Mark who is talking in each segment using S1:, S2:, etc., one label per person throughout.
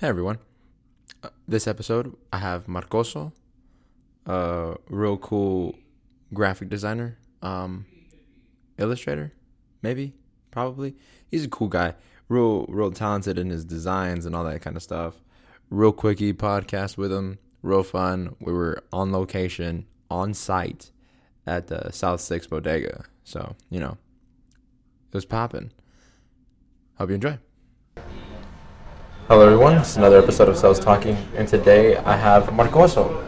S1: Hey everyone. Uh, this episode, I have Marcoso, a real cool graphic designer, um, illustrator, maybe, probably. He's a cool guy, real, real talented in his designs and all that kind of stuff. Real quickie podcast with him, real fun. We were on location, on site at the South Six Bodega, so you know, it was popping. Hope you enjoy. Hello, everyone. It's another episode of Sales Talking, and today I have Marcoso.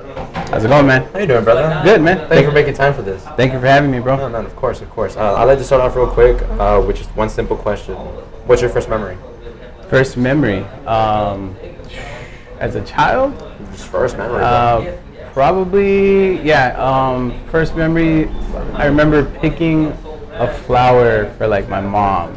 S2: How's it going, man?
S1: How you doing, brother?
S2: Good, man.
S1: Thank you for making time for this.
S2: Thank you for having me, bro.
S1: No, no, of course, of course. Uh, I'd like to start off real quick uh, with just one simple question. What's your first memory?
S2: First memory, um, as a child,
S1: Just first memory.
S2: uh, probably yeah. Um, first memory, I remember picking a flower for like my mom.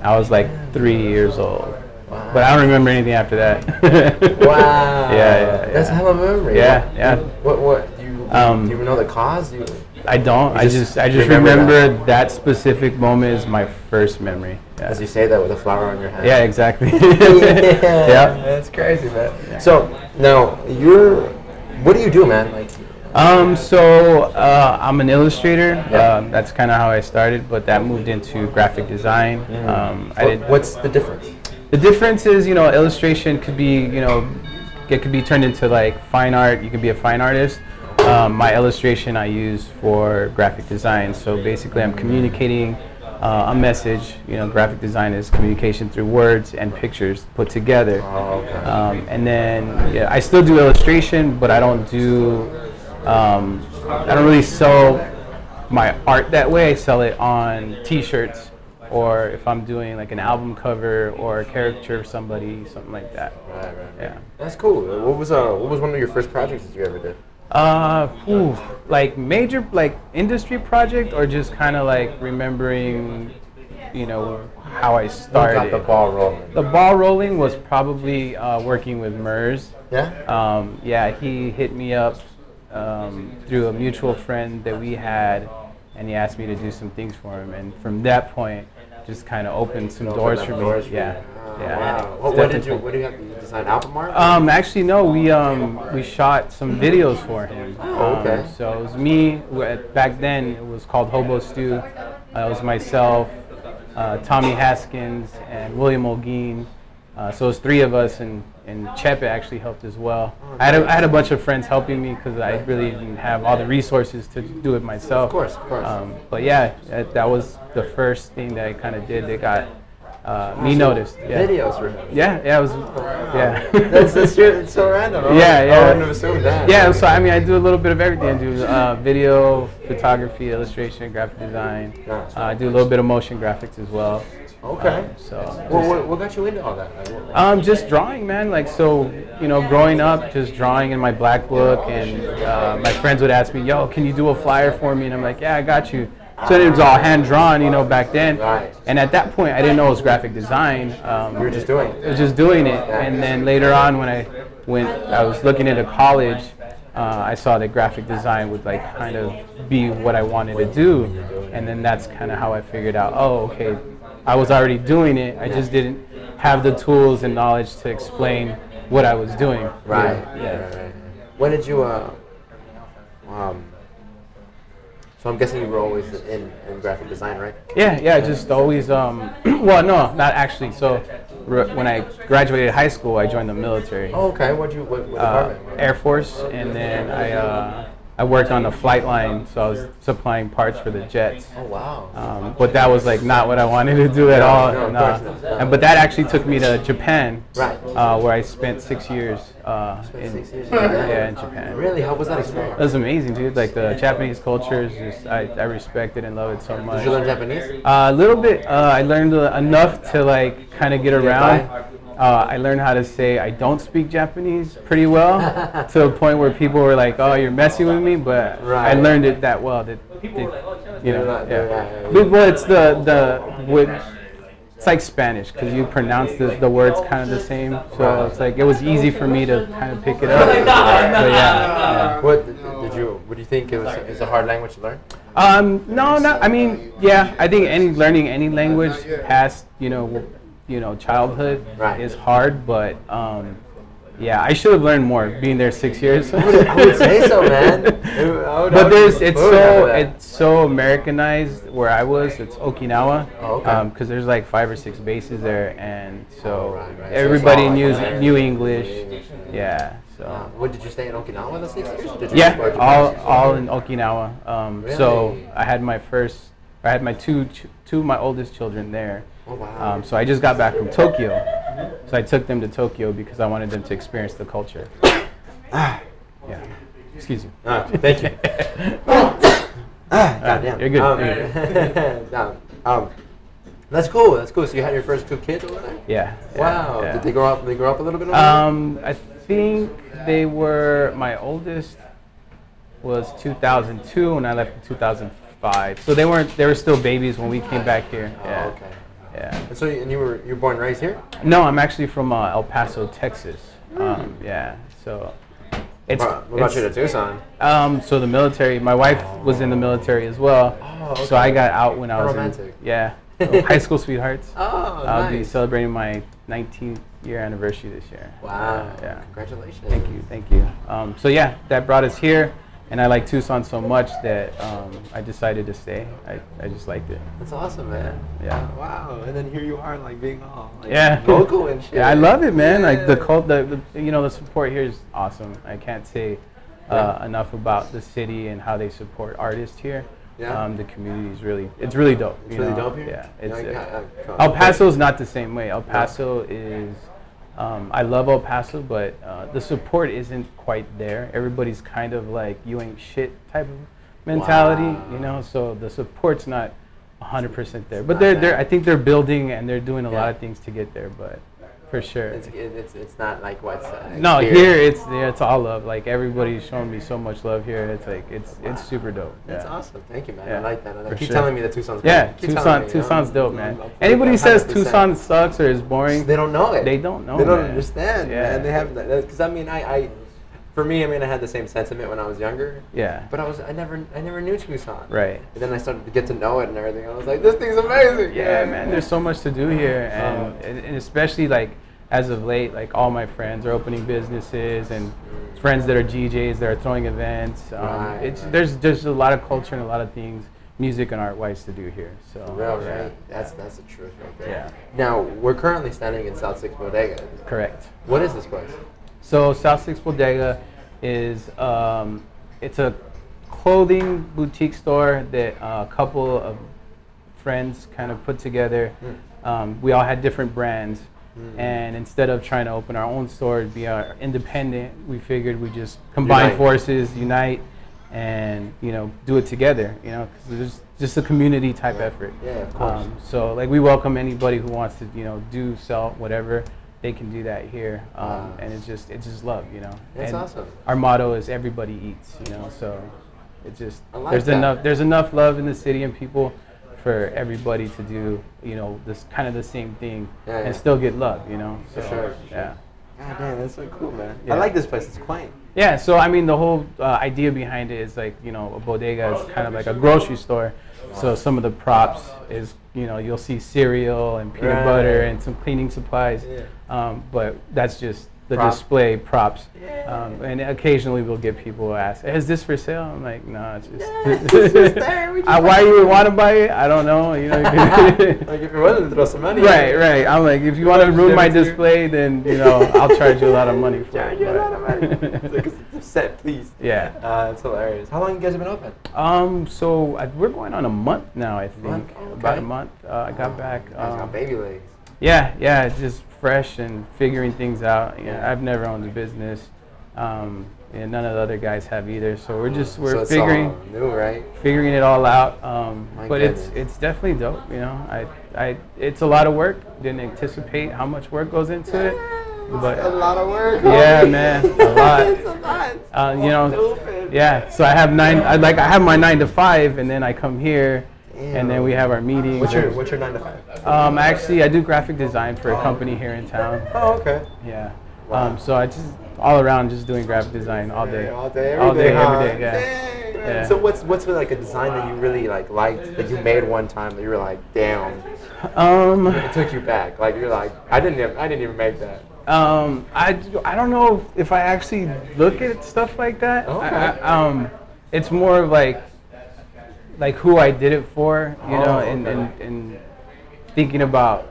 S2: I was like three years old, but I don't remember anything after that.
S1: wow.
S2: yeah, yeah,
S1: That's
S2: yeah.
S1: hell of a memory.
S2: Yeah, yeah.
S1: What? What? Do you,
S2: Um,
S1: do you even know the cause? You,
S2: I don't. I
S1: just
S2: I just
S1: remember
S2: remember, that. specific moment is my first memory. Yeah,
S1: as you say that with a flower on your head.
S2: yeah exactly.
S1: yeah.
S2: yeah.
S1: That's crazy, man. So now you're. What do you do, man? Like.
S2: Um, so uh, I'm an illustrator.
S1: Yeah.
S2: Um, that's kind of how I started, but that moved into graphic design. Um, I
S1: what-
S2: did.
S1: What's the difference?
S2: The difference is, you know, illustration could be, you know, it could be turned into like fine art. You can be a fine artist. Um, my illustration I use for graphic design. So basically, I'm communicating uh, a message. You know, graphic design is communication through words and pictures put together.
S1: Oh, okay.
S2: Um, and then yeah, I still do illustration, but I don't do. Um, I don't really sell my art that way. I sell it on T-shirts, or if I'm doing like an album cover or a caricature of somebody, something like that.
S1: Right, right, right.
S2: Yeah.
S1: That's cool. What was uh what was one of your first projects that you ever did?
S2: Uh, whew, like major like industry project, or just kind of like remembering, you know, how I started.
S1: got the ball rolling?
S2: The ball rolling was probably uh, working with Murs.
S1: Yeah.
S2: Um, yeah, he hit me up um, through a mutual friend that we had, and he asked me to do some things for him. And from that point, just kind of opened some doors for me. Yeah, yeah.
S1: Wow. What, what did you what do you have to design album art?
S2: Um, actually, no. We um, we shot some videos for him.
S1: Oh, okay.
S2: Um, so it was me. Back then, it was called Hobo Stew. Uh, it was myself, uh, Tommy Haskins, and William Olguin. Uh, so it was three of us, and and Chepe actually helped as well. I had a, I had a bunch of friends helping me because I really didn't have all the resources to do it myself.
S1: Of course, of course.
S2: Um, but yeah, that, that was the first thing that I kind of did that got uh, me noticed. Yeah.
S1: Videos him.
S2: Yeah, yeah, it was. Yeah.
S1: that's that's it's so random. I
S2: Yeah, yeah.
S1: I wouldn't have assumed that.
S2: yeah, so I mean, I do a little bit of everything. I do uh, video, photography, illustration, graphic design. Uh, I do a little bit of motion graphics as well.
S1: Okay.
S2: Um, so,
S1: Well, what, what got you into all that?
S2: Um, just drawing, man. Like so, you know, growing up, just drawing in my black book, and uh, my friends would ask me, "Yo, can you do a flyer for me?" And I'm like, "Yeah, I got you." So it was all hand drawn, you know, back then.
S1: Right.
S2: And at that point, I didn't know it was graphic design. Um,
S1: You were just doing it.
S2: I was just doing it, and then later on, when I went, I was looking into college. Uh, I saw that graphic design would like kind of be what I wanted to do, and then that's kind of how I figured out. Oh, okay, I was already doing it. I just didn't have the tools and knowledge to explain what I was doing.
S1: Right.
S2: Yeah.
S1: Right, right. When did you uh um so I'm guessing you were always in, in graphic design, right?
S2: Yeah, yeah, just always. Um, well, no, not actually. So, r- when I graduated high school, I joined the military.
S1: Oh, okay. What'd you what, what
S2: uh. Air Force, and then I uh, I worked on the flight line, so I was supplying parts for the jets.
S1: Oh wow.
S2: Um, but that was like not what I wanted to do at all.
S1: no, of
S2: nah.
S1: course not.
S2: And but that actually took me to Japan,
S1: Right.
S2: uh, where I spent six years. Uh, in,
S1: six years Japan.
S2: yeah, in Japan.
S1: Really? How was that experience?
S2: It was amazing, dude. Like the Japanese culture is just I, I respect it and love it so much.
S1: Did you learn Japanese?
S2: Uh, a little bit. Uh, I learned uh, enough to like kind of get around.
S1: By?
S2: Uh, I learned how to say I don't speak Japanese pretty well, to a point where people were like, "Oh, you're messing with me," but I learned it that well that, that you know,
S1: not-
S2: yeah.
S1: yeah, yeah,
S2: But, well, it's the the with, it's like Spanish because you pronounce the, the words kind of the same, so it's like it was easy for me to kind of pick it up. But yeah, yeah.
S1: What did, did you what do you think it was it's a hard language to learn?
S2: Um, no, no. I mean, yeah. I think any learning any language past you know, you know, childhood
S1: Right.
S2: is hard, but um, Yeah, I should have learned more being there six years.
S1: I would, say so, man. I would- I would
S2: but there's it's so it's so Americanized where I was. It's Okinawa.
S1: Oh, okay.
S2: Because there's like five or six bases there, and so
S1: Oh, right, right.
S2: Everybody knew knew English. Yeah. So.
S1: Uh, what did you stay in Okinawa the six years? or Did you
S2: Yeah, all all in Okinawa. Um, So I had my first, I had my two ch- two of my oldest children there.
S1: Oh wow.
S2: Um, so I just got back from Tokyo. So I took them to Tokyo because I wanted them to experience the culture. yeah. Excuse you.
S1: Ah, thank you. ah, goddamn.
S2: You're good,
S1: Um, no, um, that's cool. That's cool. So you had your first two kids over there?
S2: Yeah.
S1: Wow.
S2: yeah.
S1: Did they grow up? They grow up a little bit over?
S2: Um, I think they were my oldest was 2002 and I left in 2005. So they weren't they were still babies when we came back here.
S1: Oh,
S2: Yeah.
S1: okay.
S2: Yeah.
S1: And so, you, and you were you were born and raised here?
S2: No, I'm actually from uh, El Paso, Texas. Um, yeah. So it's,
S1: What about
S2: it's
S1: you to Tucson?
S2: um, so the military. My wife was in the military as well.
S1: Oh,
S2: So I got out when I was
S1: romantic.
S2: in yeah so high school sweethearts.
S1: Oh,
S2: I'll be celebrating my 19th year anniversary this year.
S1: Wow.
S2: Uh, yeah.
S1: Congratulations.
S2: Thank you, thank you. Um, so yeah, that brought us here, and I like Tucson so much that um, I decided to stay. I, I just liked it.
S1: That's awesome, man.
S2: Yeah.
S1: Wow. And then here you are, like being all like,
S2: Yeah.
S1: local and shit.
S2: Yeah, I love it, man. Like the cult, the, the you know the support here is awesome. I can't say uh,
S1: Yeah.
S2: enough about the city and how they support artists here.
S1: Yeah.
S2: Um, the community is really it's really dope.
S1: It's really
S2: know?
S1: dope here?
S2: Yeah, it's. Uh, El Paso is not the same way. El Paso is. Um, I love El Paso, but uh, the support isn't quite there. Everybody's kind of like you ain't shit type of mentality,
S1: Wow.
S2: you know. So the support's not 100% there. But they're they're I think they're building and they're doing a
S1: Yeah.
S2: lot of things to get there. But for sure.
S1: It's, it's, it's not like what's uh,
S2: no, here it's yeah, it's all love. Like everybody's showing me so much love here. It's like it's it's super dope.
S1: That's
S2: yeah.
S1: awesome. Thank you, man. I like that. And
S2: for
S1: keep
S2: sure.
S1: telling me that Tucson's
S2: Yeah,
S1: great. Keep
S2: Tucson
S1: me?
S2: Tucson's dope, man. Anybody
S1: I'm
S2: says Tucson sucks or is boring,
S1: They don't know it.
S2: They don't know,
S1: They don't
S2: man.
S1: understand,
S2: Yeah.
S1: man. They have because I mean, I, I, for me, I mean, I had the same sentiment when I was younger.
S2: yeah,
S1: But I was, I never, I never knew Tucson.
S2: right.
S1: And then I started to get to know it and everything. I was like, this thing's amazing.
S2: Yeah, man. There's so much to do here, and, and and especially like as of late, like all my friends are opening businesses and friends that are DJs that are throwing events. Um,
S1: Right,
S2: it's
S1: right.
S2: there's just a lot of culture and a lot of things, music and art wise to do here. So
S1: For real,
S2: yeah.
S1: right? That's that's the truth right there.
S2: Yeah.
S1: Now we're currently standing in South Six Bodega.
S2: correct.
S1: What is this place?
S2: So South Six Bodega is um, it's a clothing boutique store that uh, a couple of friends kind of put together.
S1: Hmm.
S2: Um, we all had different brands, and instead of trying to open our own store, be our independent, we figured we just combine
S1: Unite.
S2: forces, unite, and you know do it together. You know, because there's just a community type
S1: Right.
S2: effort.
S1: Yeah, of course.
S2: Um, so like we welcome anybody who wants to you know do sell whatever they can do that here um,
S1: Wow.
S2: and it's just it's just love you know
S1: That's
S2: and
S1: awesome.
S2: our motto is everybody eats you know so it's just
S1: like
S2: there's
S1: that.
S2: enough there's enough love in the city and people for everybody to do you know this kind of the same thing
S1: Yeah,
S2: and
S1: yeah.
S2: still get love you know
S1: For sure,
S2: yeah
S1: God damn, that's so cool, man.
S2: Yeah.
S1: I like this place. It's quaint.
S2: yeah, so I mean, the whole uh, idea behind it is like, you know, a bodega is kind of like a grocery store. So some of the props is, you know, you'll see cereal and peanut
S1: Right.
S2: butter and some cleaning supplies.
S1: Yeah.
S2: Um, but that's just the
S1: Prop.
S2: display props. Um, and occasionally we'll get people who ask, is this for sale? I'm like, no, it's just.
S1: it's just there, we just
S2: Uh, why you would want to buy it? I don't know. You know.
S1: like if you're willing to throw some money.
S2: Right, right. I'm like, if you want to ruin my
S1: it to
S2: display, then you know I'll charge you a lot of money for
S1: Charge
S2: it.
S1: you a lot of money. It's like, it's set, please.
S2: yeah.
S1: Uh, it's hilarious. How long you guys have been open?
S2: Um, so I, we're going on a month now, I think.
S1: Month? Oh,
S2: About a month. Uh, I got back. Um,
S1: got baby legs.
S2: yeah, yeah, just fresh and figuring things out. Yeah,
S1: Yeah.
S2: I've never owned a business, um, and none of the other guys have either. So we're just we're
S1: so
S2: figuring
S1: new, right?
S2: figuring it all out. Um, but it's
S1: goodness.
S2: it's definitely dope. You know, I I it's a lot of work. Didn't anticipate how much work goes into it, but
S1: a lot of work.
S2: Yeah, man, a lot.
S1: it's a lot.
S2: uh, you know,
S1: Stupid.
S2: yeah. So I have nine. I like I have my nine to five, and then I come here, and then we have our meetings.
S1: What's your What's your nine to five?
S2: Um, actually, I do graphic design for a company here in town.
S1: Oh, okay.
S2: Yeah.
S1: Wow.
S2: Um, so I just all around just doing graphic design all day.
S1: All day, every
S2: All day,
S1: day, huh?
S2: every day, yeah.
S1: Dang.
S2: Yeah.
S1: So what's what's like a design that you really like liked that you made one time that you were like, damn,
S2: Um,
S1: it took you back. Like you're like, I didn't even, I didn't even make that.
S2: Um, I, I don't know if I actually look at stuff like that.
S1: Okay.
S2: I, I, um, it's more of like like who I did it for, you know,
S1: Oh,
S2: and,
S1: okay.
S2: and, and thinking about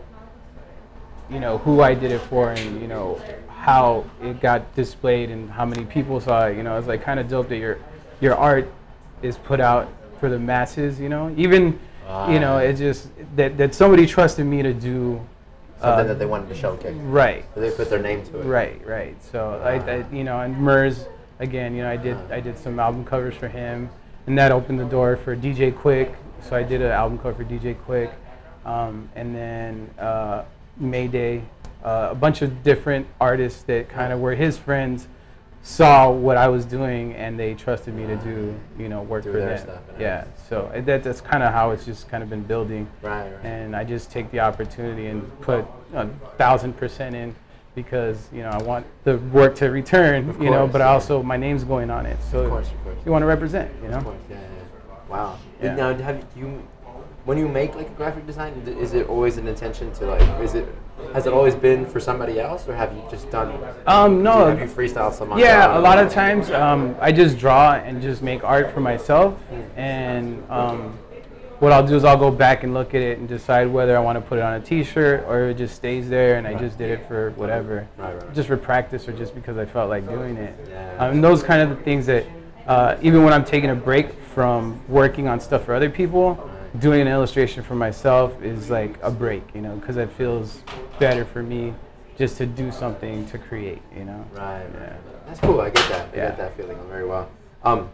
S2: you know who I did it for and you know how it got displayed and how many people saw it. You know, it's like kind of dope that your your art is put out for the masses. You know, even you know
S1: Right.
S2: it just that that somebody trusted me to do uh,
S1: Something
S2: uh,
S1: that they wanted to showcase.
S2: right.
S1: So they put their name to it.
S2: Right, right. So I, I, ah. you know, and Murs again, you know, I did ah. I did some album covers for him, and that opened the door for DJ Quik. So I did an album cover for DJ Quik, um, and then uh, Mayday, uh, a bunch of different artists that kind of were his friends, saw what I was doing, and they trusted me to do, you know, work
S1: Do
S2: for them.
S1: Yeah.
S2: So that, that's kind of how it's just kind of been building
S1: Right, right.
S2: and I just take the opportunity and put a thousand percent in because you know I want the work to return, you know, but
S1: yeah.
S2: also my name's going on it, so
S1: Of course, of course.
S2: you want to represent, you know.
S1: Of course, yeah, yeah. Wow.
S2: Yeah.
S1: Now, have you, when you make like a graphic design, is it always an intention to like, is it, has it always been for somebody else, or have you just done?
S2: Um, no,
S1: Have you freestyled some?
S2: Yeah, a lot of times um, I just draw and just make art for myself, and um, what I'll do is I'll go back and look at it and decide whether I want to put it on a T-shirt or it just stays there and I just did it for whatever,
S1: Right, right.
S2: just for practice or just because I felt like doing it.
S1: Yeah.
S2: Um, and those kind of the things that uh, even when I'm taking a break from working on stuff for other people, doing an illustration for myself is like a break, you know, because it feels better for me just to do something to create, you know.
S1: Right,
S2: Yeah.
S1: That's cool. I get that. I
S2: Yeah.
S1: get that feeling very well. Um,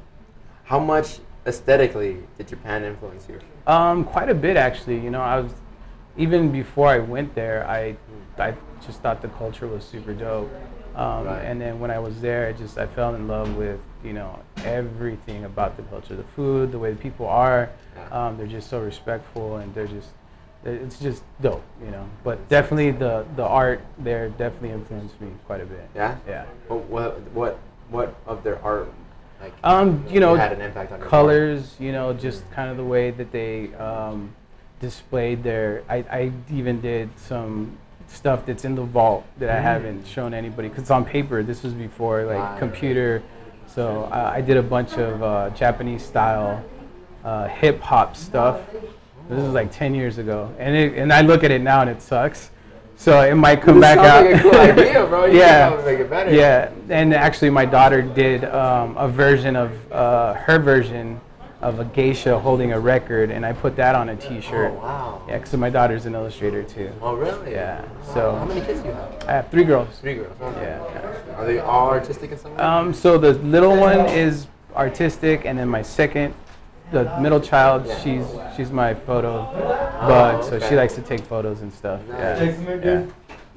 S1: how much aesthetically did Japan influence you?
S2: Um, quite a bit actually. You know, I was even before I went there, I I just thought the culture was super dope. Um,
S1: Right.
S2: And then when I was there, I just I fell in love with you know everything about the culture, the food, the way the people are. Um, they're just so respectful, and they're just it's just dope, you know. But definitely the the art there definitely influenced me quite a bit.
S1: Yeah.
S2: Yeah.
S1: What what what, what of their art like
S2: Um, you know,
S1: had an impact on
S2: colors, you know, just kind of the way that they um, displayed their. I, I even did some stuff that's in the vault that I haven't shown anybody because it's on paper. This was before like
S1: Right.
S2: computer, so uh, I did a bunch of uh, Japanese style uh, hip hop stuff. This is like 10 years ago, and it, and I look at it now and it sucks. So it might come
S1: This
S2: back out.
S1: like a cool idea, bro. You
S2: yeah,
S1: make it better.
S2: yeah, and actually, my daughter did um, a version of uh, her version of a geisha holding a record, and I put that on a T-shirt.
S1: Oh, wow.
S2: Yeah, because my daughter's an illustrator too.
S1: Oh really?
S2: Yeah,
S1: How
S2: so How
S1: many kids do you have?
S2: I have three girls.
S1: Three girls. Okay.
S2: Yeah.
S1: Are they all artistic in some way?
S2: Um, so the little one is artistic, and then my second, the middle child, she's she's my photo bug, so she likes to take photos and stuff. Yeah. yeah.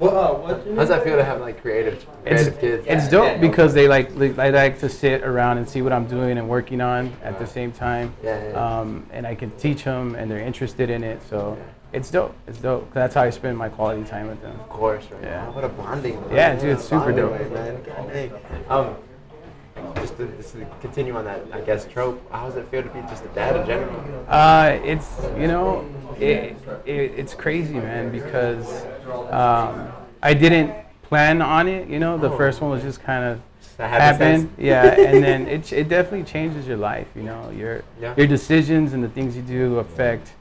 S1: How's that feel to have like creative,
S2: It's,
S1: kids?
S2: it's dope because they like they, they like to sit around and see what I'm doing and working on at the same time.
S1: Yeah, yeah.
S2: Um, and I can teach them and they're interested in it. So it's dope. It's dope. That's how I spend my quality time with them.
S1: Of course, right?
S2: Yeah.
S1: What a bonding.
S2: Yeah, dude, it's super
S1: bonding
S2: dope.
S1: way, man. God dang. Um, just to, just to continue on that, I guess trope. How does it feel to be just a dad in general?
S2: Uh, it's you know it, it it's crazy, man, because um, I didn't plan on it. You know, the
S1: Oh.
S2: first one was just kind of happened. Yeah, and then it it definitely changes your life. You know, your
S1: Yeah.
S2: your decisions and the things you do affect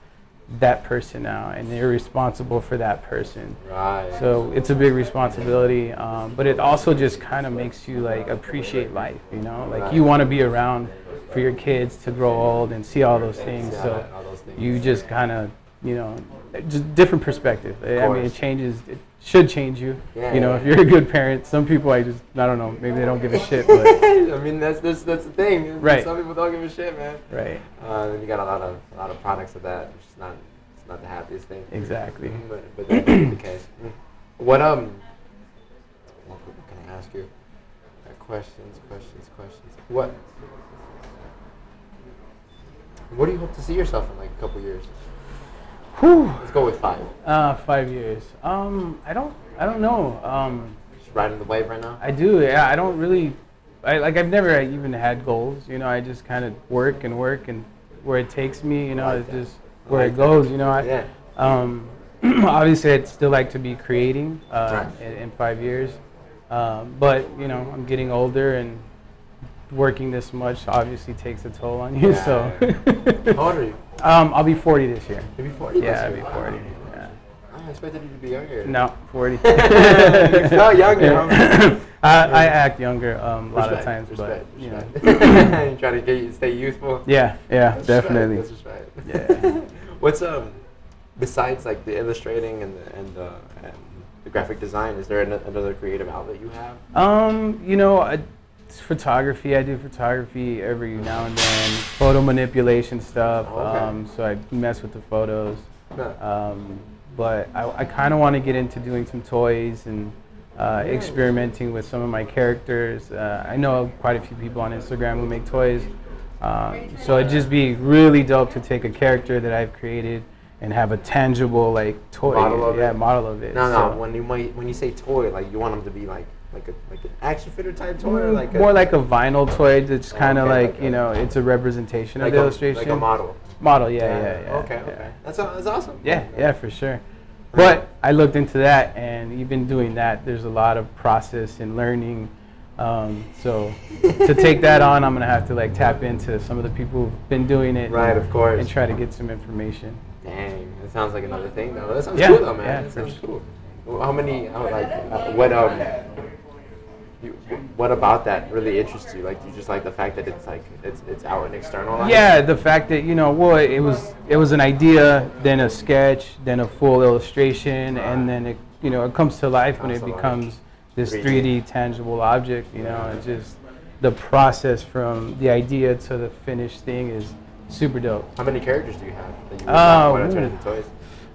S2: that person now, and you're responsible for that person.
S1: Right.
S2: So it's a big responsibility, um, but it also just kind of makes you like appreciate life. You know, like you want to be around for your kids to grow old and see all those things. So
S1: that- all those things.
S2: you just kind of, you know, just different perspective. I mean, it changes. It should change you.
S1: Yeah,
S2: you know,
S1: yeah.
S2: if you're a good parent, some people I just I don't know. Maybe they don't give a shit, but
S1: I mean, that's that's that's the thing.
S2: Right.
S1: Some people don't give a shit, man.
S2: right,
S1: Uh, and you got a lot of a lot of products of that, which is not it's not the happiest thing.
S2: exactly.
S1: But but that's the case. Mm. What um. What, what can I ask you? Uh, questions, questions, questions. What? What do you hope to see yourself in like a couple years?
S2: Whew.
S1: Let's go with five.
S2: Uh, five years. Um, I don't I don't know. Um.
S1: Just riding the wave right now.
S2: I do. Yeah, I don't really. I like. I've never even had goals. You know, I just kind of work and work and where it takes me. You know,
S1: like
S2: it's
S1: that.
S2: just where
S1: like
S2: it
S1: that.
S2: goes. You know, I,
S1: Yeah.
S2: um, obviously, I'd still like to be creating uh,
S1: Right.
S2: in, in five years. Um, but you know, I'm getting older, and working this much obviously takes a toll on you.
S1: Yeah,
S2: so,
S1: How old are you?
S2: um, I'll be 40 this year.
S1: You'll be 40
S2: Yeah, I'll be 40. Yeah.
S1: I expected you to be younger.
S2: No, 40.
S1: You felt younger, homie.
S2: I, I act younger um, a lot of times,
S1: respect,
S2: but you know.
S1: respect. try to get you stay youthful.
S2: Yeah, yeah,
S1: That's right,
S2: definitely.
S1: That's just right.
S2: Yeah.
S1: What's um besides like the illustrating and the and the, and the graphic design? Is there an, another creative outlet you have?
S2: Um, you know, I, it's photography. I do photography every now and then. Photo manipulation stuff.
S1: Okay.
S2: Um, so I mess with the photos. Um, but I, I kind of want to get into doing some toys and uh, experimenting with some of my characters. Uh, I know quite a few people on Instagram who make toys. Um, so it'd just be really dope to take a character that I've created and have a tangible like toy,
S1: Model of
S2: yeah,
S1: it?
S2: model of it.
S1: No, no.
S2: So-
S1: When you might when you say toy, like you want them to be like like a like an action figure type toy, or like a,
S2: more like a vinyl toy that's kind of
S1: Okay,
S2: like
S1: like
S2: you
S1: a-
S2: know it's a representation
S1: like
S2: of the
S1: a,
S2: illustration
S1: like a model.
S2: model yeah yeah yeah
S1: Okay,
S2: yeah.
S1: okay. That's that's awesome.
S2: yeah yeah for sure but i looked into that and even doing that there's a lot of process and learning um, so to take that on i'm gonna have to like tap into some of the people who've been doing it
S1: Right,
S2: and,
S1: of course.
S2: and try to get some information
S1: Dang, that sounds like another thing though. That sounds
S2: Yeah,
S1: cool though, man.
S2: yeah,
S1: that sounds
S2: sure.
S1: cool. Well, How many? How, like, uh, what um, you, what about that really interests you? Like, you just like the fact that it's like it's it's out and external.
S2: Yeah, the fact that you know, well, it was it was an idea, then a sketch, then a full illustration, and then it you know it comes to life when it becomes this
S1: 3D.
S2: 3D tangible object. You know, it's just the process from the idea to the finished thing is super dope.
S1: How many characters do you have that you
S2: Uh,
S1: want to turn into toys?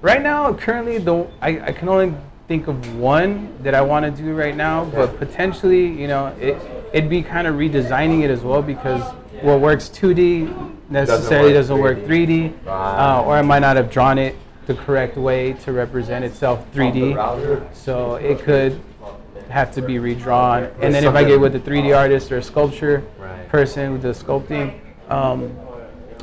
S2: Right now, currently, the I, I can only think of one that I want to do right now, but potentially, you know, it it'd be kind of redesigning it as well because what works 2D necessarily
S1: work
S2: doesn't work 3D,
S1: 3D.
S2: uh, or I might not have drawn it the correct way to represent itself 3D, so it could have to be redrawn. And then if I get with a 3D artist or a sculpture person who does sculpting, um,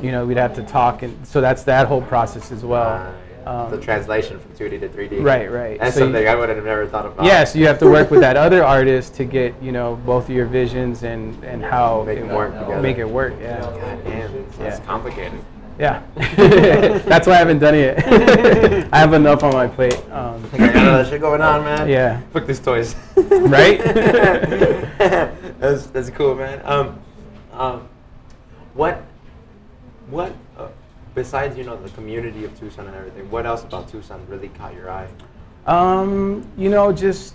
S2: you know, we'd have to talk, and so that's that whole process as well. Um,
S1: the translation from 2D to 3D.
S2: Right, right.
S1: That's
S2: So you-
S1: something I would have never thought about.
S2: Yeah, so you have to work with that other artist to get you know both of your visions and and how
S1: Make
S2: you
S1: it
S2: know,
S1: work together.
S2: Make it work. Yeah,
S1: God damn, that's
S2: Yeah.
S1: complicated.
S2: yeah. That's why I haven't done it yet. I have enough on my plate. Um,
S1: I got other shit going on, man.
S2: Yeah.
S1: Fuck these toys.
S2: Right?
S1: that's that's cool, man. Um, um, what, what, besides you know the community of Tucson and everything, what else about Tucson really caught your eye?
S2: um, you know, just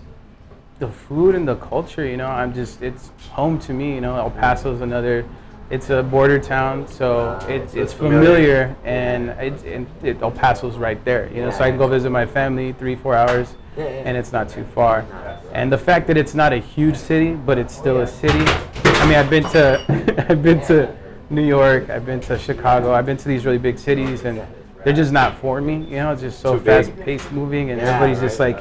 S2: the food and the culture. You know, I'm just it's home to me. You know, El Paso's another. It's a border town, so
S1: Ah,
S2: it's
S1: so
S2: it's
S1: it's familiar.
S2: familiar, and it, it, it, El Paso's right there. You know, so I can go visit my family three four hours.
S1: Yeah, yeah.
S2: and it's not too far. And the fact that it's not a huge city, but it's still a city. I mean, I've been to I've been to New York, I've been to Chicago, I've been to these really big cities, and they're just not for me. You know, it's just so
S1: Too big.
S2: fast paced moving, and
S1: Yeah,
S2: everybody's just like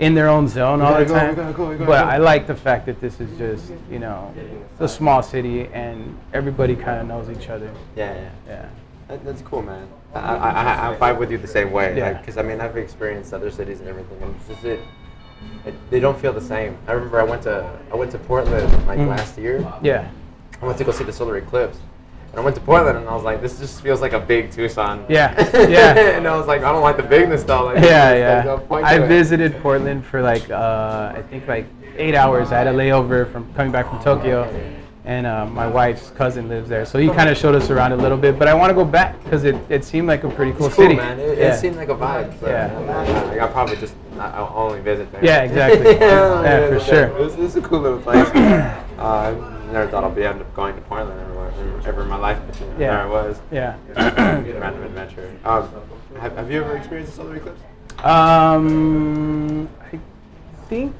S2: in their own zone all the
S1: go,
S2: time.
S1: gotta go, we
S2: but
S1: go.
S2: I like the fact that this is just you know it's a small city, and everybody kind of knows each other.
S1: Yeah, yeah.
S2: Yeah.
S1: That, that's cool, man. I, I, I, I vibe with you the same way.
S2: Yeah.
S1: Because I mean, I've experienced other cities and everything, and it's just it, it. They don't feel the same. I remember I went to I went to Portland like
S2: Mm.
S1: last year.
S2: Yeah.
S1: I went to go see the solar eclipse. And I went to Portland and I was like, this just feels like a big Tucson.
S2: Yeah, yeah.
S1: and I was like, I don't like the bigness though. Like,
S2: yeah, yeah.
S1: no point
S2: I
S1: it.
S2: visited Portland for like uh, I think like eight hours. I had a layover from coming back from Tokyo, and uh, my wife's cousin lives there, so he kind of showed us around a little bit. But I want to go back because it, it seemed like a pretty cool,
S1: cool,
S2: city.
S1: man. It,
S2: yeah.
S1: it seemed like a vibe. So
S2: Yeah.
S1: I, I'll probably just I- I'll only visit there.
S2: Yeah, exactly. Yeah, for sure.
S1: It's, it's a cool little place. uh, I never thought I'd be end up going to Portland ever, ever in my life, but you know,
S2: Yeah.
S1: there I was.
S2: yeah.
S1: Random adventure. Um, have, have you ever experienced a solar eclipse?
S2: um, I think.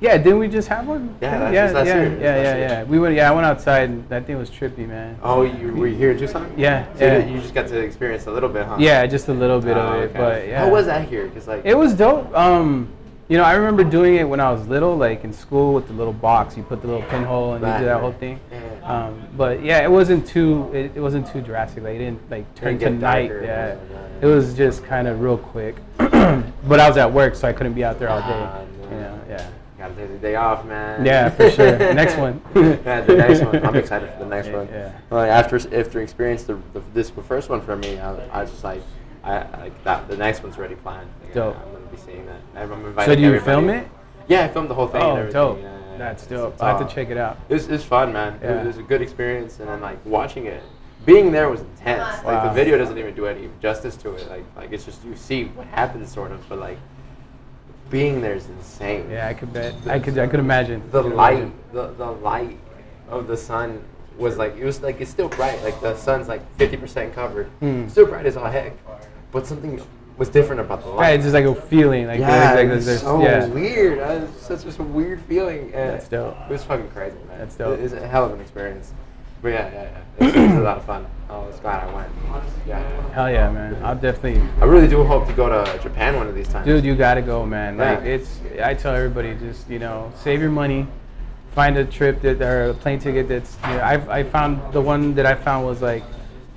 S2: Yeah, didn't we just have one?
S1: Yeah, that's
S2: yeah,
S1: just
S2: yeah, yeah,
S1: Just
S2: yeah, yeah. We went. Yeah, I went outside. and That thing was trippy, man.
S1: Oh, you were you here in Tucson?
S2: Yeah,
S1: So
S2: yeah.
S1: you just got to experience a little bit, huh?
S2: Yeah, just a little bit
S1: Oh,
S2: of it,
S1: okay.
S2: but yeah.
S1: How was that here? Cause like
S2: It was dope. Um, you know, I remember doing it when I was little, like in school with the little box. You put the little pinhole and you do that whole thing. Um, but yeah, it wasn't too it, it wasn't too drastic. Like it didn't like turn
S1: Didn't
S2: to night. Yeah, it was just kind of real quick. but I was at work, so I couldn't be out there all day.
S1: Ah,
S2: you know, yeah.
S1: Gotta take the day off, man.
S2: Yeah, for sure. Next one.
S1: yeah, the next one. I'm excited for the next
S2: Yeah,
S1: one.
S2: yeah.
S1: Like after after experience the, the this first one for me, I, I was just like, I like that. The next one's already planned. Like,
S2: Dope.
S1: I'm gonna be seeing that. I'm
S2: So do you
S1: everybody.
S2: film it?
S1: Yeah, I filmed the whole thing. and
S2: Oh,
S1: everything.
S2: dope.
S1: Yeah, yeah, yeah.
S2: That's dope. I have to check it out.
S1: It was, it was fun, man. It,
S2: Yeah.
S1: was, it was a good experience, and then like watching it, being there was intense. Like the video doesn't even do any justice to it. Like like it's just you see what happens, sort of, but like being there is insane.
S2: Yeah, I could bet. I could. I could imagine.
S1: The
S2: could
S1: light,
S2: imagine.
S1: the, the light of the sun was like it was like it's still bright. Like the sun's like fifty percent covered,
S2: Hmm.
S1: still bright as all heck. But something was different about the light.
S2: Right, it's just like a feeling. Like
S1: yeah,
S2: like, there's-
S1: so
S2: yeah.
S1: weird. Was such just a weird feeling. And
S2: That's dope.
S1: It was fucking crazy, man.
S2: That's dope.
S1: It was a hell of an experience. But yeah, yeah, yeah. It was, it was a lot of fun. I was glad I went. Yeah, yeah.
S2: Hell yeah, man. I'll definitely.
S1: I really do hope to go to Japan one of these times.
S2: Dude, you gotta go, man. Like
S1: Yeah.
S2: it's. I tell everybody, just you know, save your money, find a trip that or a plane ticket that's. You know, I I found the one that I found was like.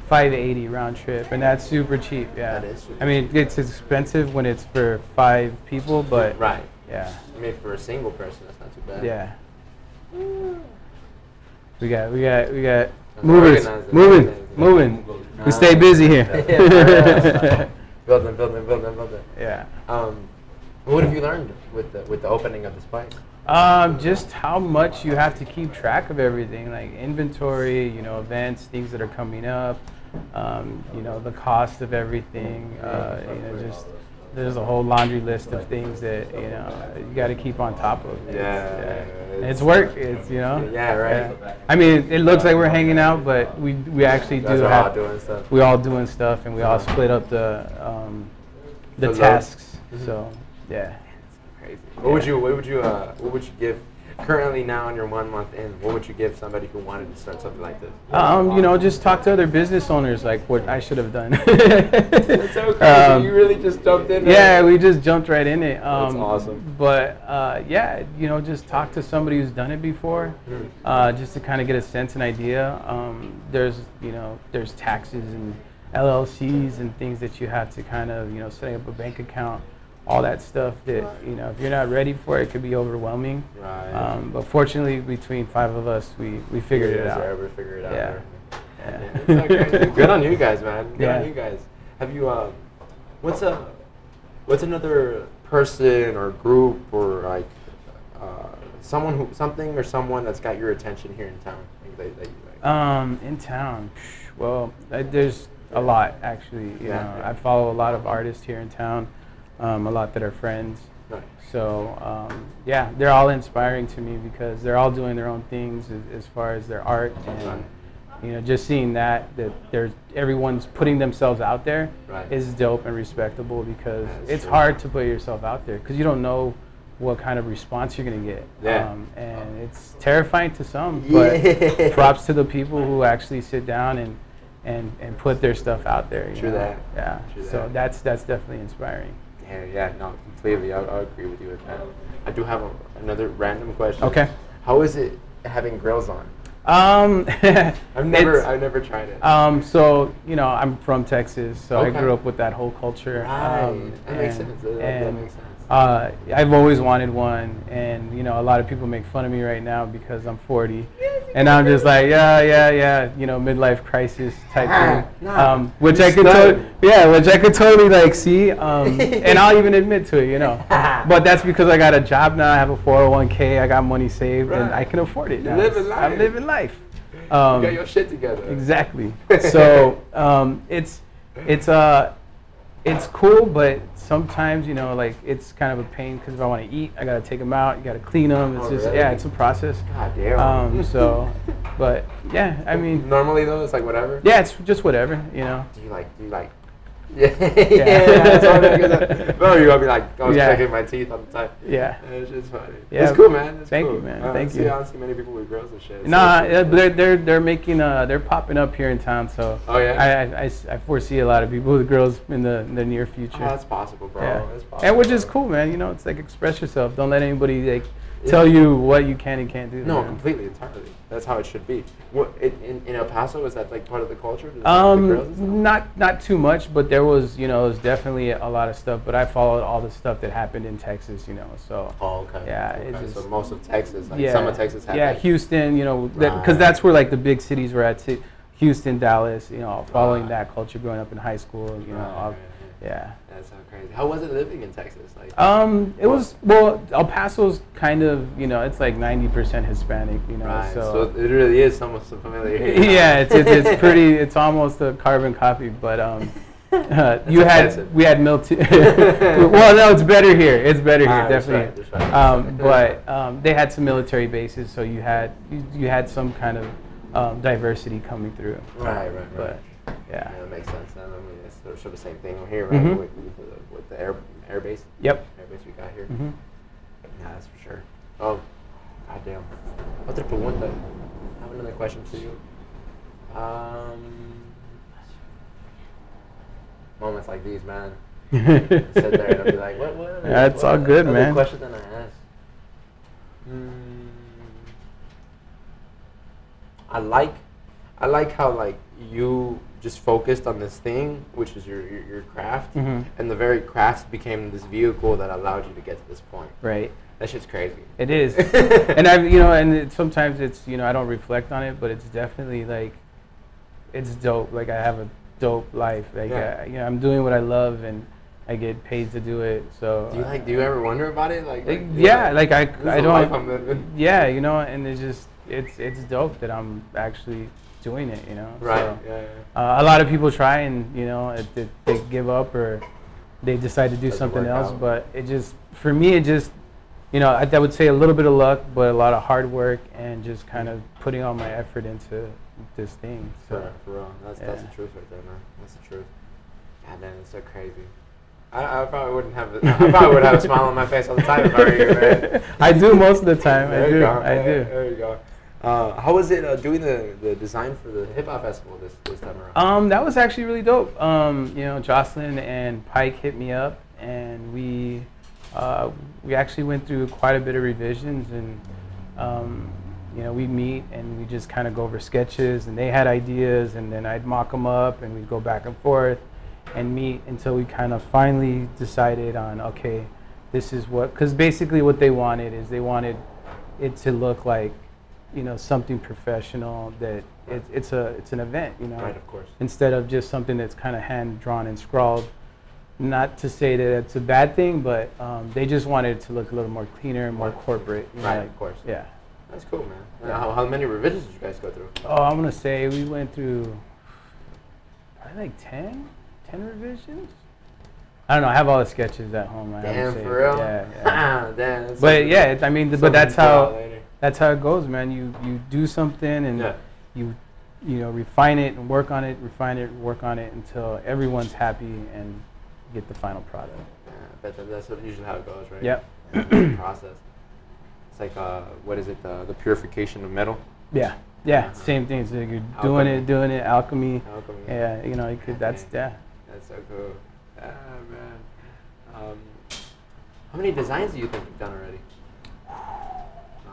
S2: 580 round trip, and that's super cheap. Yeah,
S1: That is
S2: I mean, it's expensive when it's for five people, but
S1: right.
S2: yeah,
S1: I mean, for a single person, that's not too bad.
S2: yeah. We got, we got, we got movers, moving, moving. We stay busy here.
S1: Yeah. building, building, building, building.
S2: yeah.
S1: Um, what have you learned with the with the opening of this place?
S2: Um, just how much you have to keep track of everything, like inventory, you know, events, things that are coming up, um, you know, the cost of everything. Uh, you know, just there's a whole laundry list of things that you know you got to keep on top of. It's,
S1: Yeah,
S2: And it's work. It's you know.
S1: Yeah, right.
S2: yeah. I mean, it looks like we're hanging out, but we we actually do
S1: are all
S2: have
S1: doing stuff.
S2: we all doing stuff, and we all split up the um, the tasks.
S1: Mhm.
S2: So yeah.
S1: Crazy. What would you What would you uh, What would you give currently now in your one month in? What would you give somebody who wanted to start something like this?
S2: Um, you know, just talk to other business owners, like what I should have done.
S1: That's so crazy.
S2: Um,
S1: you really just jumped in.
S2: yeah, we just jumped right in it. Um,
S1: awesome.
S2: But uh, yeah, you know, just talk to somebody who's done it before,
S1: Mhm.
S2: uh, just to kind of get a sense and idea. Um, there's, you know, there's taxes and LLCs and things that you have to kind of, you know, setting up a bank account, all that stuff that, you know, if you're not ready for it, it could be overwhelming.
S1: Right.
S2: Um, but fortunately, between five of us, we, we figured
S1: You
S2: it out.
S1: were able to figure it out.
S2: Yeah.
S1: right?
S2: Yeah.
S1: Good on you guys, man. Good
S2: Yeah.
S1: on you guys. Have you um, what's a, what's another person or group or like, uh, someone who something or someone that's got your attention here in town like, that, that like?
S2: Um, in town, well, there's a lot actually. You
S1: Yeah.
S2: know, I follow a lot of artists here in town, um, a lot that are friends.
S1: Nice.
S2: So um, yeah, they're all inspiring to me because they're all doing their own things as, as far as their art and
S1: Right.
S2: you know just seeing that that there's everyone's putting themselves out there is
S1: Right.
S2: dope and respectable because
S1: That's
S2: it's
S1: true.
S2: hard to put yourself out there because you don't know what kind of response you're gonna get.
S1: Yeah.
S2: Um, and it's terrifying to some,
S1: Yeah.
S2: but props to the people who actually sit down and and, and put their stuff out there. you
S1: True
S2: know?
S1: that.
S2: Yeah.
S1: True
S2: so
S1: that.
S2: that's that's definitely inspiring.
S1: Yeah, yeah, no, completely. I, I agree with you with that. I do have a, another random question.
S2: Okay.
S1: How is it having grills on?
S2: Um,
S1: I've never, I've never tried it.
S2: Um, so you know, I'm from Texas, so I grew up with that whole culture.
S1: Right.
S2: Um,
S1: That makes sense. That- that makes sense.
S2: Uh, I've always wanted one, and you know, a lot of people make fun of me right now because I'm 40, and I'm just like, yeah, yeah, yeah, you know, midlife crisis type thing.
S1: Nah,
S2: um, which I could, to- yeah, which I could totally like see, um, and I'll even admit to it, you know. But that's because I got a job now. I have a 401k. I got money saved, and I can afford it. Now.
S1: living life.
S2: I'm living life.
S1: you
S2: Um,
S1: got your shit together.
S2: Exactly. So um, it's it's uh it's cool, but sometimes you know like it's kind of a pain because if I want to eat, I gotta take them out. You gotta clean them. It's
S1: Oh,
S2: just
S1: really?
S2: yeah, it's a process.
S1: God damn.
S2: Um, so, but yeah, I mean,
S1: normally though, it's like whatever.
S2: yeah, it's just whatever, you know.
S1: Do you like? Do you like? Yeah, yeah. I'm gonna- No, you're gonna be like, I was
S2: Yeah.
S1: checking my teeth all the time.
S2: Yeah.
S1: It's just funny.
S2: Yeah.
S1: It's cool, man. It's
S2: Thank
S1: cool.
S2: you, man.
S1: I don't
S2: Thank
S1: see,
S2: you.
S1: I don't see many people with grills and shit. so
S2: Nah, yeah, but they're, they're they're making uh they're popping up here in town, so
S1: Oh, yeah?
S2: I, I, I I foresee a lot of people with girls in the in the near future.
S1: Oh, that's possible, bro.
S2: Yeah.
S1: That's possible.
S2: And which is cool, man. You know, it's like express yourself. Don't let anybody like tell you what you can and can't do.
S1: No,
S2: man.
S1: completely, entirely. That's how it should be. What in, in, in El Paso is that like part of the culture?
S2: Um,
S1: girls and stuff?
S2: not not too much, but there was you know it was definitely a lot of stuff. But I followed all the stuff that happened in Texas, you know. So
S1: Oh, okay.
S2: Yeah,
S1: Okay.
S2: it's
S1: so most of Texas, like
S2: yeah,
S1: some of Texas had
S2: yeah. Houston, you know, because
S1: Right.
S2: that's where like the big cities were at. Houston, Dallas, you know, following
S1: Right.
S2: that culture growing up in high school, you know,
S1: Right,
S2: all-. Yeah.
S1: That's so crazy. How was it living in Texas? Like,
S2: Um, it was well, El Paso's kind of you know it's like ninety percent Hispanic, you know,
S1: right. So,
S2: so.
S1: it really is almost a familiar.
S2: yeah, it's, it's it's pretty. It's almost a carbon copy, but um, uh, you had we had milk. T- well, no, it's better here. It's better here,
S1: Ah, that's
S2: definitely.
S1: right, that's right.
S2: Um, but um, they had some military bases, so you had you, you had some kind of um, diversity coming through.
S1: Right, right, right.
S2: But
S1: Yeah,
S2: yeah.
S1: that makes sense. I mean, it's sort of- the same thing here, right?
S2: Mhm.
S1: With, with, the, with the air air base,
S2: Yep.
S1: air base we got here.
S2: hmm
S1: Yeah, that's for sure. Oh, goddamn. Otra pregunta. I have another question for you. Um, moments like these, man. Sit there and I'll be like, what? what
S2: Yeah, it's
S1: what
S2: all good, man.
S1: Question than I asked. Mm, I like, I like how like you just focused on this thing, which is your your, your craft,
S2: Mhm.
S1: and the very craft became this vehicle that allowed you to get to this point.
S2: Right.
S1: That shit's crazy.
S2: It is, and I, you know, and it, sometimes it's, you know, I don't reflect on it, but it's definitely like, it's dope. Like I have a dope life. Like,
S1: Yeah.
S2: I, you know, I'm doing what I love, and I get paid to do it. So.
S1: Do you like? Do you ever wonder about it? Like,
S2: Like,
S1: like,
S2: yeah, like I, I
S1: I'm
S2: don't. Yeah, you know, and it's just, it's, it's dope that I'm actually doing it. You know.
S1: Right.
S2: So,
S1: yeah, yeah.
S2: uh, a lot of people try and you know it, it, they give up or they decide to do
S1: Doesn't
S2: something else
S1: out.
S2: but it just for me it just you know I, I would say a little bit of luck but a lot of hard work and just kind of putting all my effort into this thing so
S1: For, for real. That's, that's the truth right there, man. That's the truth. God damn, it's so crazy. I, I probably wouldn't have. a- I probably would have a smile on my face all the time if I were you, man.
S2: I do most of the time I do. I
S1: Yeah,
S2: do
S1: There you go. Uh, how was it uh, doing the, the design for the hip hop festival this, this time around?
S2: Um, that was actually really dope. Um, you know, Jocelyn and Pike hit me up, and we uh, we actually went through quite a bit of revisions, and um, you know, we meet and we just kind of go over sketches, and they had ideas, and then I'd mock them up, and we'd go back and forth, and meet until we kind of finally decided on okay, this is what because basically what they wanted is they wanted it to look like you know something professional that it, it's a it's an event you know
S1: right, of course.
S2: instead of just something that's kind of hand drawn and scrawled. Not to say that it's a bad thing, but um, they just wanted it to look a little more cleaner and more corporate. you know,
S1: Right,
S2: like-
S1: of course.
S2: Yeah.
S1: That's cool, man. Uh, How, how many revisions did you guys go through?
S2: Oh, I'm gonna say we went through probably like 10, 10 revisions. I don't know. I have all the sketches at home. I
S1: Damn, for real?
S2: Yeah, yeah.
S1: Damn. that's
S2: but
S1: something-
S2: yeah, it- I mean, but that's
S1: to pull out
S2: how
S1: later.
S2: That's how it goes, man. You you do something and
S1: Yeah.
S2: you you know refine it and work on it, refine it, work on it until everyone's happy and get the final product.
S1: Yeah, I bet that that's usually how it goes, right?
S2: Yep.
S1: Yeah, process. It's like uh, what is it? The, the purification of metal.
S2: Yeah, yeah,
S1: Uh-huh.
S2: same thing. So you're doing
S1: Alchemy.
S2: it, doing it, alchemy.
S1: Alchemy.
S2: Yeah, you know, you could. That's yeah.
S1: That's so cool. Ah man. Um, how many designs do you think you've done already?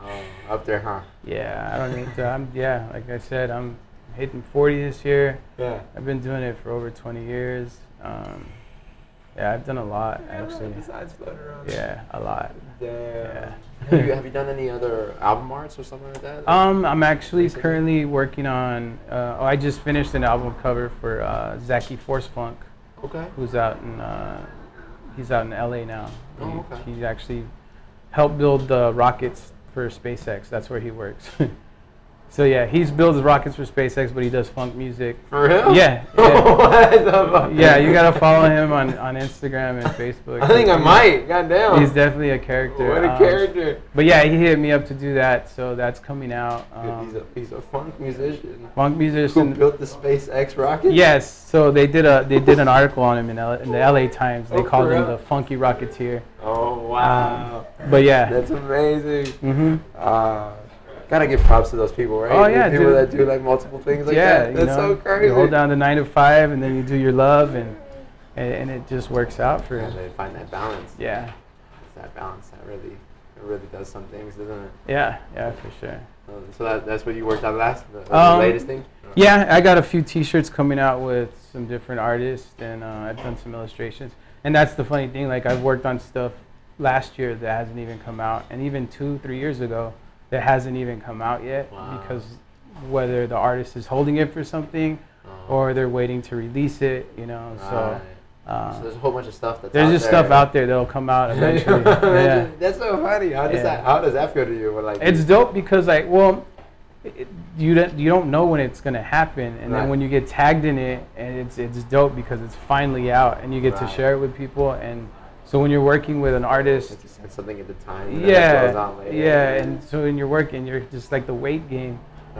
S1: Oh, up there, huh?
S2: Yeah, I don't need to. I'm yeah, like I said, I'm hitting 40 this year.
S1: Yeah.
S2: I've been doing it for over 20 years. Um, yeah, I've done a lot actually.
S1: Besides floating around.
S2: Yeah, a lot.
S1: Damn.
S2: Yeah.
S1: have, you, have you done any other album arts or something like that?
S2: Um, I'm actually
S1: Recently?
S2: currently working on. Uh, oh, I just finished an album cover for uh, Zackey Force Funk,
S1: okay.
S2: who's out in. Uh, he's out in LA now.
S1: Oh,
S2: He-
S1: okay.
S2: He actually helped build the rockets for SpaceX. That's where he works. so yeah, he's builds rockets for SpaceX, but he does funk music.
S1: For real?
S2: Yeah, yeah.
S1: what the?
S2: Yeah, you gotta follow him on, on Instagram and Facebook.
S1: I think I might. God damn.
S2: He's definitely a character.
S1: What a
S2: um,
S1: character.
S2: But yeah, he hit me up to do that, so that's coming out. Um,
S1: he's, a, he's a funk musician.
S2: funk musician.
S1: Who built the SpaceX rocket?
S2: Yes, so they did a they did an article on him in, L- in the LA Times. They
S1: Oh,
S2: called him the Funky Rocketeer.
S1: Oh, wow.
S2: But yeah.
S1: That's amazing.
S2: hmm
S1: Uh, gotta give props to those people, right?
S2: Oh,
S1: The
S2: yeah,
S1: people
S2: dude.
S1: that do like multiple things like
S2: yeah,
S1: that.
S2: you
S1: That's
S2: know,
S1: so crazy.
S2: you hold down the nine to five, and then you do your love, and and, and it just works out for you.
S1: they find that balance.
S2: Yeah,
S1: It's that balance that really It really does some things, doesn't it?
S2: Yeah, yeah, for sure.
S1: Um, so that, that's what you worked on last, the, the
S2: Um,
S1: latest thing.
S2: Yeah, I got a few T-shirts coming out with some different artists, and uh, I've done some illustrations. And that's the funny thing. Like I've worked on stuff last year that hasn't even come out, and even two, three years ago that hasn't even come out yet
S1: Wow.
S2: because whether the artist is holding it for something
S1: Uh,
S2: or they're waiting to release it, you know. So
S1: right.
S2: uh,
S1: so there's a whole bunch of stuff that's
S2: there's just
S1: there.
S2: stuff out there that'll come out eventually. yeah.
S1: That's so funny. How does
S2: Yeah.
S1: that How does that feel to you? When, like
S2: It's dope because like, well, it, you don't you don't know when it's gonna happen, and
S1: Right.
S2: then when you get tagged in it, and it's it's dope because it's finally out, and you get to share it with people, and so when you're working with an artist,
S1: something at the time. and then it goes
S2: yeah,
S1: later.
S2: yeah, and so when you're working, you're just like the weight game,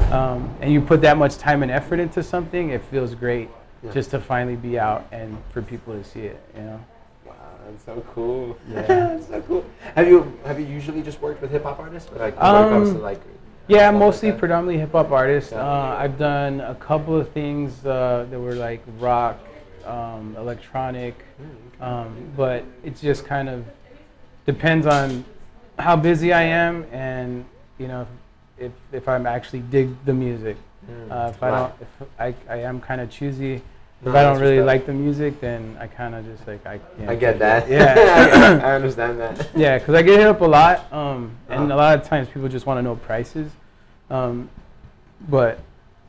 S2: um, and you put that much time and effort into something, it feels great
S1: Yeah.
S2: just to finally be out and for people to see it, you know.
S1: Wow, that's so cool.
S2: Yeah.
S1: that's so cool. Have you Have you usually just worked with hip hop artists, or like when it comes to
S2: Um,
S1: like?
S2: Yeah,
S1: stuff like
S2: mostly predominantly hip hop artists. Uh, I've done a couple of things uh, that were like rock, um, electronic,
S1: Mm,
S2: um, but it just kind of depends on how busy I am and you know if if I'm actually dig the music.
S1: Mm,
S2: Uh, if I
S1: right.
S2: don't, if I, I am kind of choosy. If
S1: No,
S2: I don't really like the music, then I kind of just like I. You know,
S1: I get that.
S2: Yeah.
S1: I, I understand that.
S2: Yeah, because I get hit up a lot, um, and
S1: Uh-huh.
S2: a lot of times people just want to know prices. Um, but,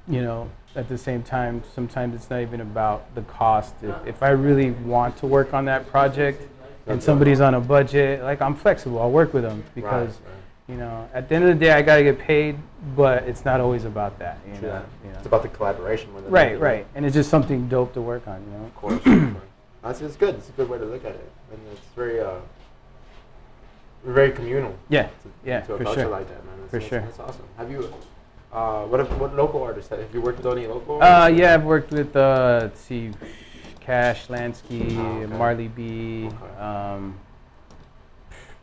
S2: you know, at the same time, sometimes it's not even about the cost. If, if I really want to work on that project and somebody's on a budget, like I'm flexible, I'll work with them because,
S1: right.
S2: you know, at the end of the day, I got to get paid, but it's not always about that. You
S1: True
S2: know,
S1: that.
S2: you know.
S1: It's about the collaboration.
S2: Right, right. And it's just something dope to work on, you know.
S1: Of course. of course. That's it's good. It's a good way to look at it, and it's very uh, very communal.
S2: Yeah,
S1: To,
S2: yeah,
S1: to a
S2: for
S1: culture
S2: sure.
S1: like that, man. That's,
S2: For
S1: that's,
S2: sure.
S1: That's awesome. Have you? Uh, what what local artists have you worked with any local?
S2: Uh, yeah, I've worked with uh, let's see, Cash Lansky,
S1: Oh, okay.
S2: Marley B,
S1: Okay.
S2: um,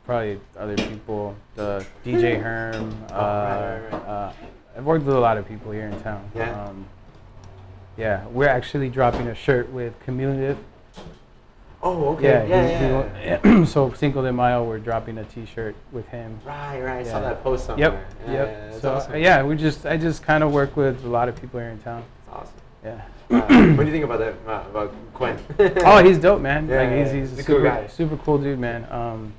S2: probably other people. The DJ Herm. Uh,
S1: Oh, right, right, right.
S2: Uh, I've worked with a lot of people here in town.
S1: Yeah?
S2: Um, yeah, we're actually dropping a shirt with Cumulative.
S1: Oh, okay.
S2: Yeah,
S1: Yeah,
S2: he-
S1: yeah.
S2: he so Cinco de Mayo, we're dropping a T-shirt with him.
S1: right, right. I saw that post somewhere.
S2: Yep,
S1: Yeah,
S2: yep.
S1: yeah,
S2: so
S1: awesome.
S2: uh, yeah, we just I just kind of work with a lot of people here in town.
S1: That's awesome.
S2: Yeah.
S1: Uh, what do you think about that? Uh, about Quinn?
S2: oh, he's dope, man.
S1: Yeah,
S2: like he's he's a
S1: a cool
S2: super
S1: guy.
S2: super cool dude, man. Um,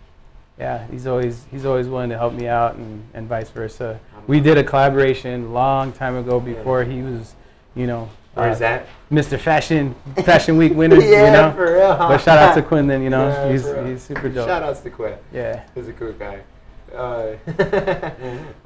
S2: yeah, he's always he's always willing to help me out and, and vice versa. We did a collaboration long time ago before he was, you know,
S1: Where's that?
S2: Mr. Fashion Fashion Week winner.
S1: yeah,
S2: you know.
S1: for real. Huh?
S2: But shout out to Quinlan, you know,
S1: Yeah,
S2: he's he's super dope.
S1: Shout outs to Quinn.
S2: Yeah.
S1: He's a cool guy. Uh,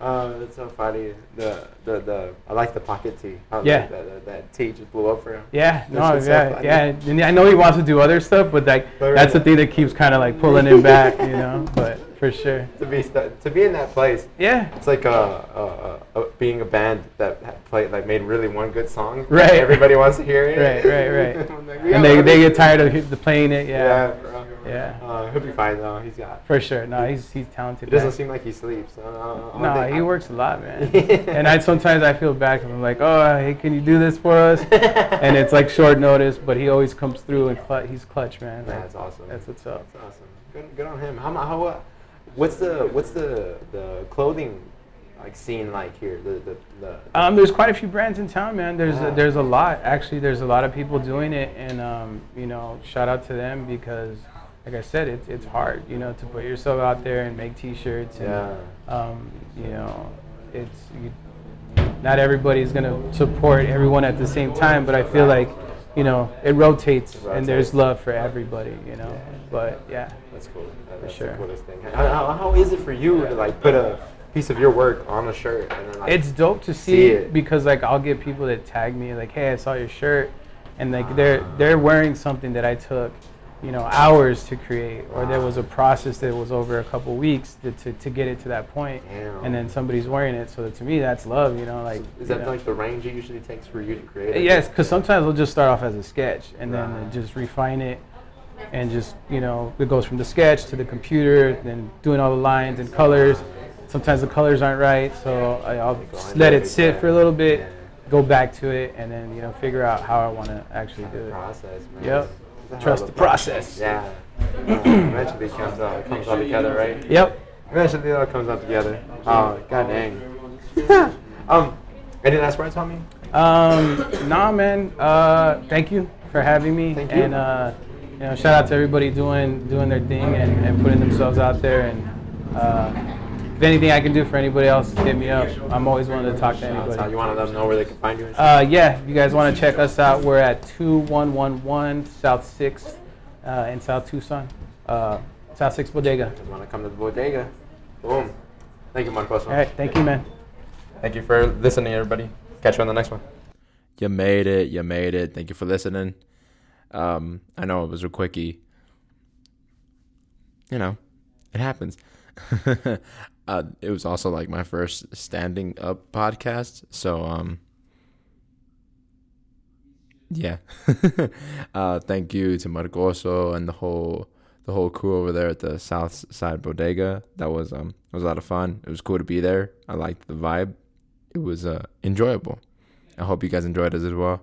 S1: uh, that's so funny. The, the the I like the pocket tee.
S2: Yeah.
S1: That, that, that tee just blew up for him.
S2: Yeah, no,
S1: shit's so
S2: yeah, yeah. And I know he wants to do other stuff, but like
S1: But
S2: that's the thing that keeps kind of like pulling him back, you know. But for sure,
S1: To be st- to be in that place,
S2: yeah,
S1: it's like uh, uh, uh, being a band that played like made really one good song.
S2: Right.
S1: Everybody wants to hear it.
S2: Right, right, right.
S1: Like,
S2: and they they get tired of the playing it.
S1: Yeah,
S2: Yeah, yeah,
S1: Uh, he'll be fine though. He's got.
S2: for sure. No, he's he's talented.
S1: It doesn't seem like he sleeps. Uh,
S2: No,
S1: think-
S2: he works a lot, man. and I sometimes I feel bad 'cause I'm like, oh, hey, can you do this for us? and it's like short notice, but he always comes through and cl- he's clutch, man. Like,
S1: That's awesome.
S2: That's what's up.
S1: That's awesome. Good, good on him. How, how uh, what's the what's the the clothing like scene like here? The the, the
S2: Um, there's quite a few brands in town, man. There's a, there's a lot. Actually, there's a lot of people doing it, and um, you know, shout out to them because, like I said, it's it's hard, you know, to put yourself out there and make T-shirts. And,
S1: yeah.
S2: um, you know, it's you, not everybody's gonna support everyone at the same time, but I feel like, you know, it rotates,
S1: It
S2: and there's love for everybody, you know. But yeah,
S1: That's cool. That- That's
S2: sure.
S1: the coolest thing. How, how, how is it for you to like put a piece of your work on a shirt and then like
S2: it's dope to see,
S1: see it.
S2: because like I'll get people that tag me like, "Hey, I saw your shirt," and like ah. they're they're wearing something that I took, you know, hours to create, or there was a process that was over a couple weeks to, to, to get it to that point, and then somebody's wearing it. So to me, that's love, you know, like.
S1: is that
S2: know.
S1: like the range it usually takes for you to create? it?
S2: Yes, because sometimes we'll just start off as a sketch and then just refine it, and just you know it goes from the sketch to the computer, then doing all the lines and colors. Sometimes the colors aren't right, so I'll just let
S1: it
S2: it sit for a little bit, go back to it, and then you know figure out how I want to actually do it.
S1: process, man.
S2: Yep.
S1: It's a hell
S2: Trust the process.
S1: Yeah. Uh, eventually it comes out, it comes all together, right?
S2: Yep.
S3: Eventually, it all comes out together. Oh, god dang. um, any last words, homie?
S2: Um, nah, man. Uh, thank you for having me.
S3: Thank you.
S2: And uh, you know, shout out to everybody doing doing their thing and, and putting themselves out there. And uh, if anything I can do for anybody else, hit me up. I'm always willing to talk to anybody.
S3: you want to let them know where they can find you.
S2: Uh, yeah, if you guys want to check us out, we're at 2111 South 6th uh, in South Tucson. Uh, South 6 Bodega.
S3: Just want to come to the bodega. Boom. Thank you, Marcos.
S2: All right, thank you, man.
S3: Thank you for listening, everybody. Catch you on the next one.
S1: You made it. You made it. Thank you for listening. Um, I know it was a quickie. You know, it happens. uh, it was also like my first standing up podcast, so um, yeah. uh, thank you to Marcoso and the whole the whole crew over there at the South Side Bodega. That was um, was a lot of fun. It was cool to be there. I liked the vibe. It was uh, enjoyable. I hope you guys enjoyed it as well.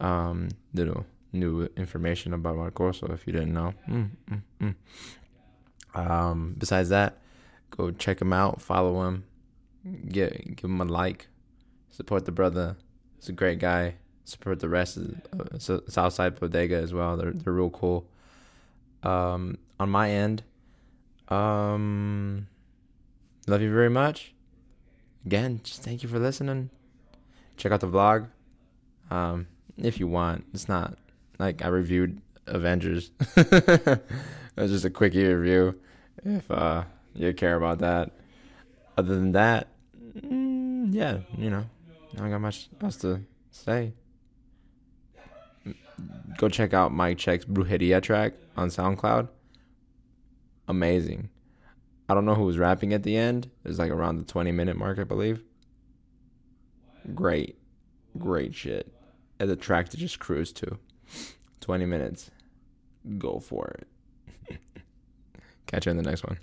S1: Um, little new information about Marcoso if you didn't know. Mm, mm, mm. Um, besides that, go check him out, follow him, get give him a like, support the brother. He's a great guy. Support the rest of uh, Southside Bodega as well. They're they're real cool. Um, on my end, um, love you very much. Again, just thank you for listening. Check out the vlog, um, if you want. It's not like I reviewed Avengers. It's just a quickie review. If uh, you care about that. Other than that, mm, yeah, you know, I don't got much else to say. Go check out Mike Check's Brujeria track on SoundCloud. Amazing. I don't know who was rapping at the end. It was like around the 20 minute mark, I believe. Great. Great shit. And the track to just cruise to. 20 minutes. Go for it. Catch you in the next one.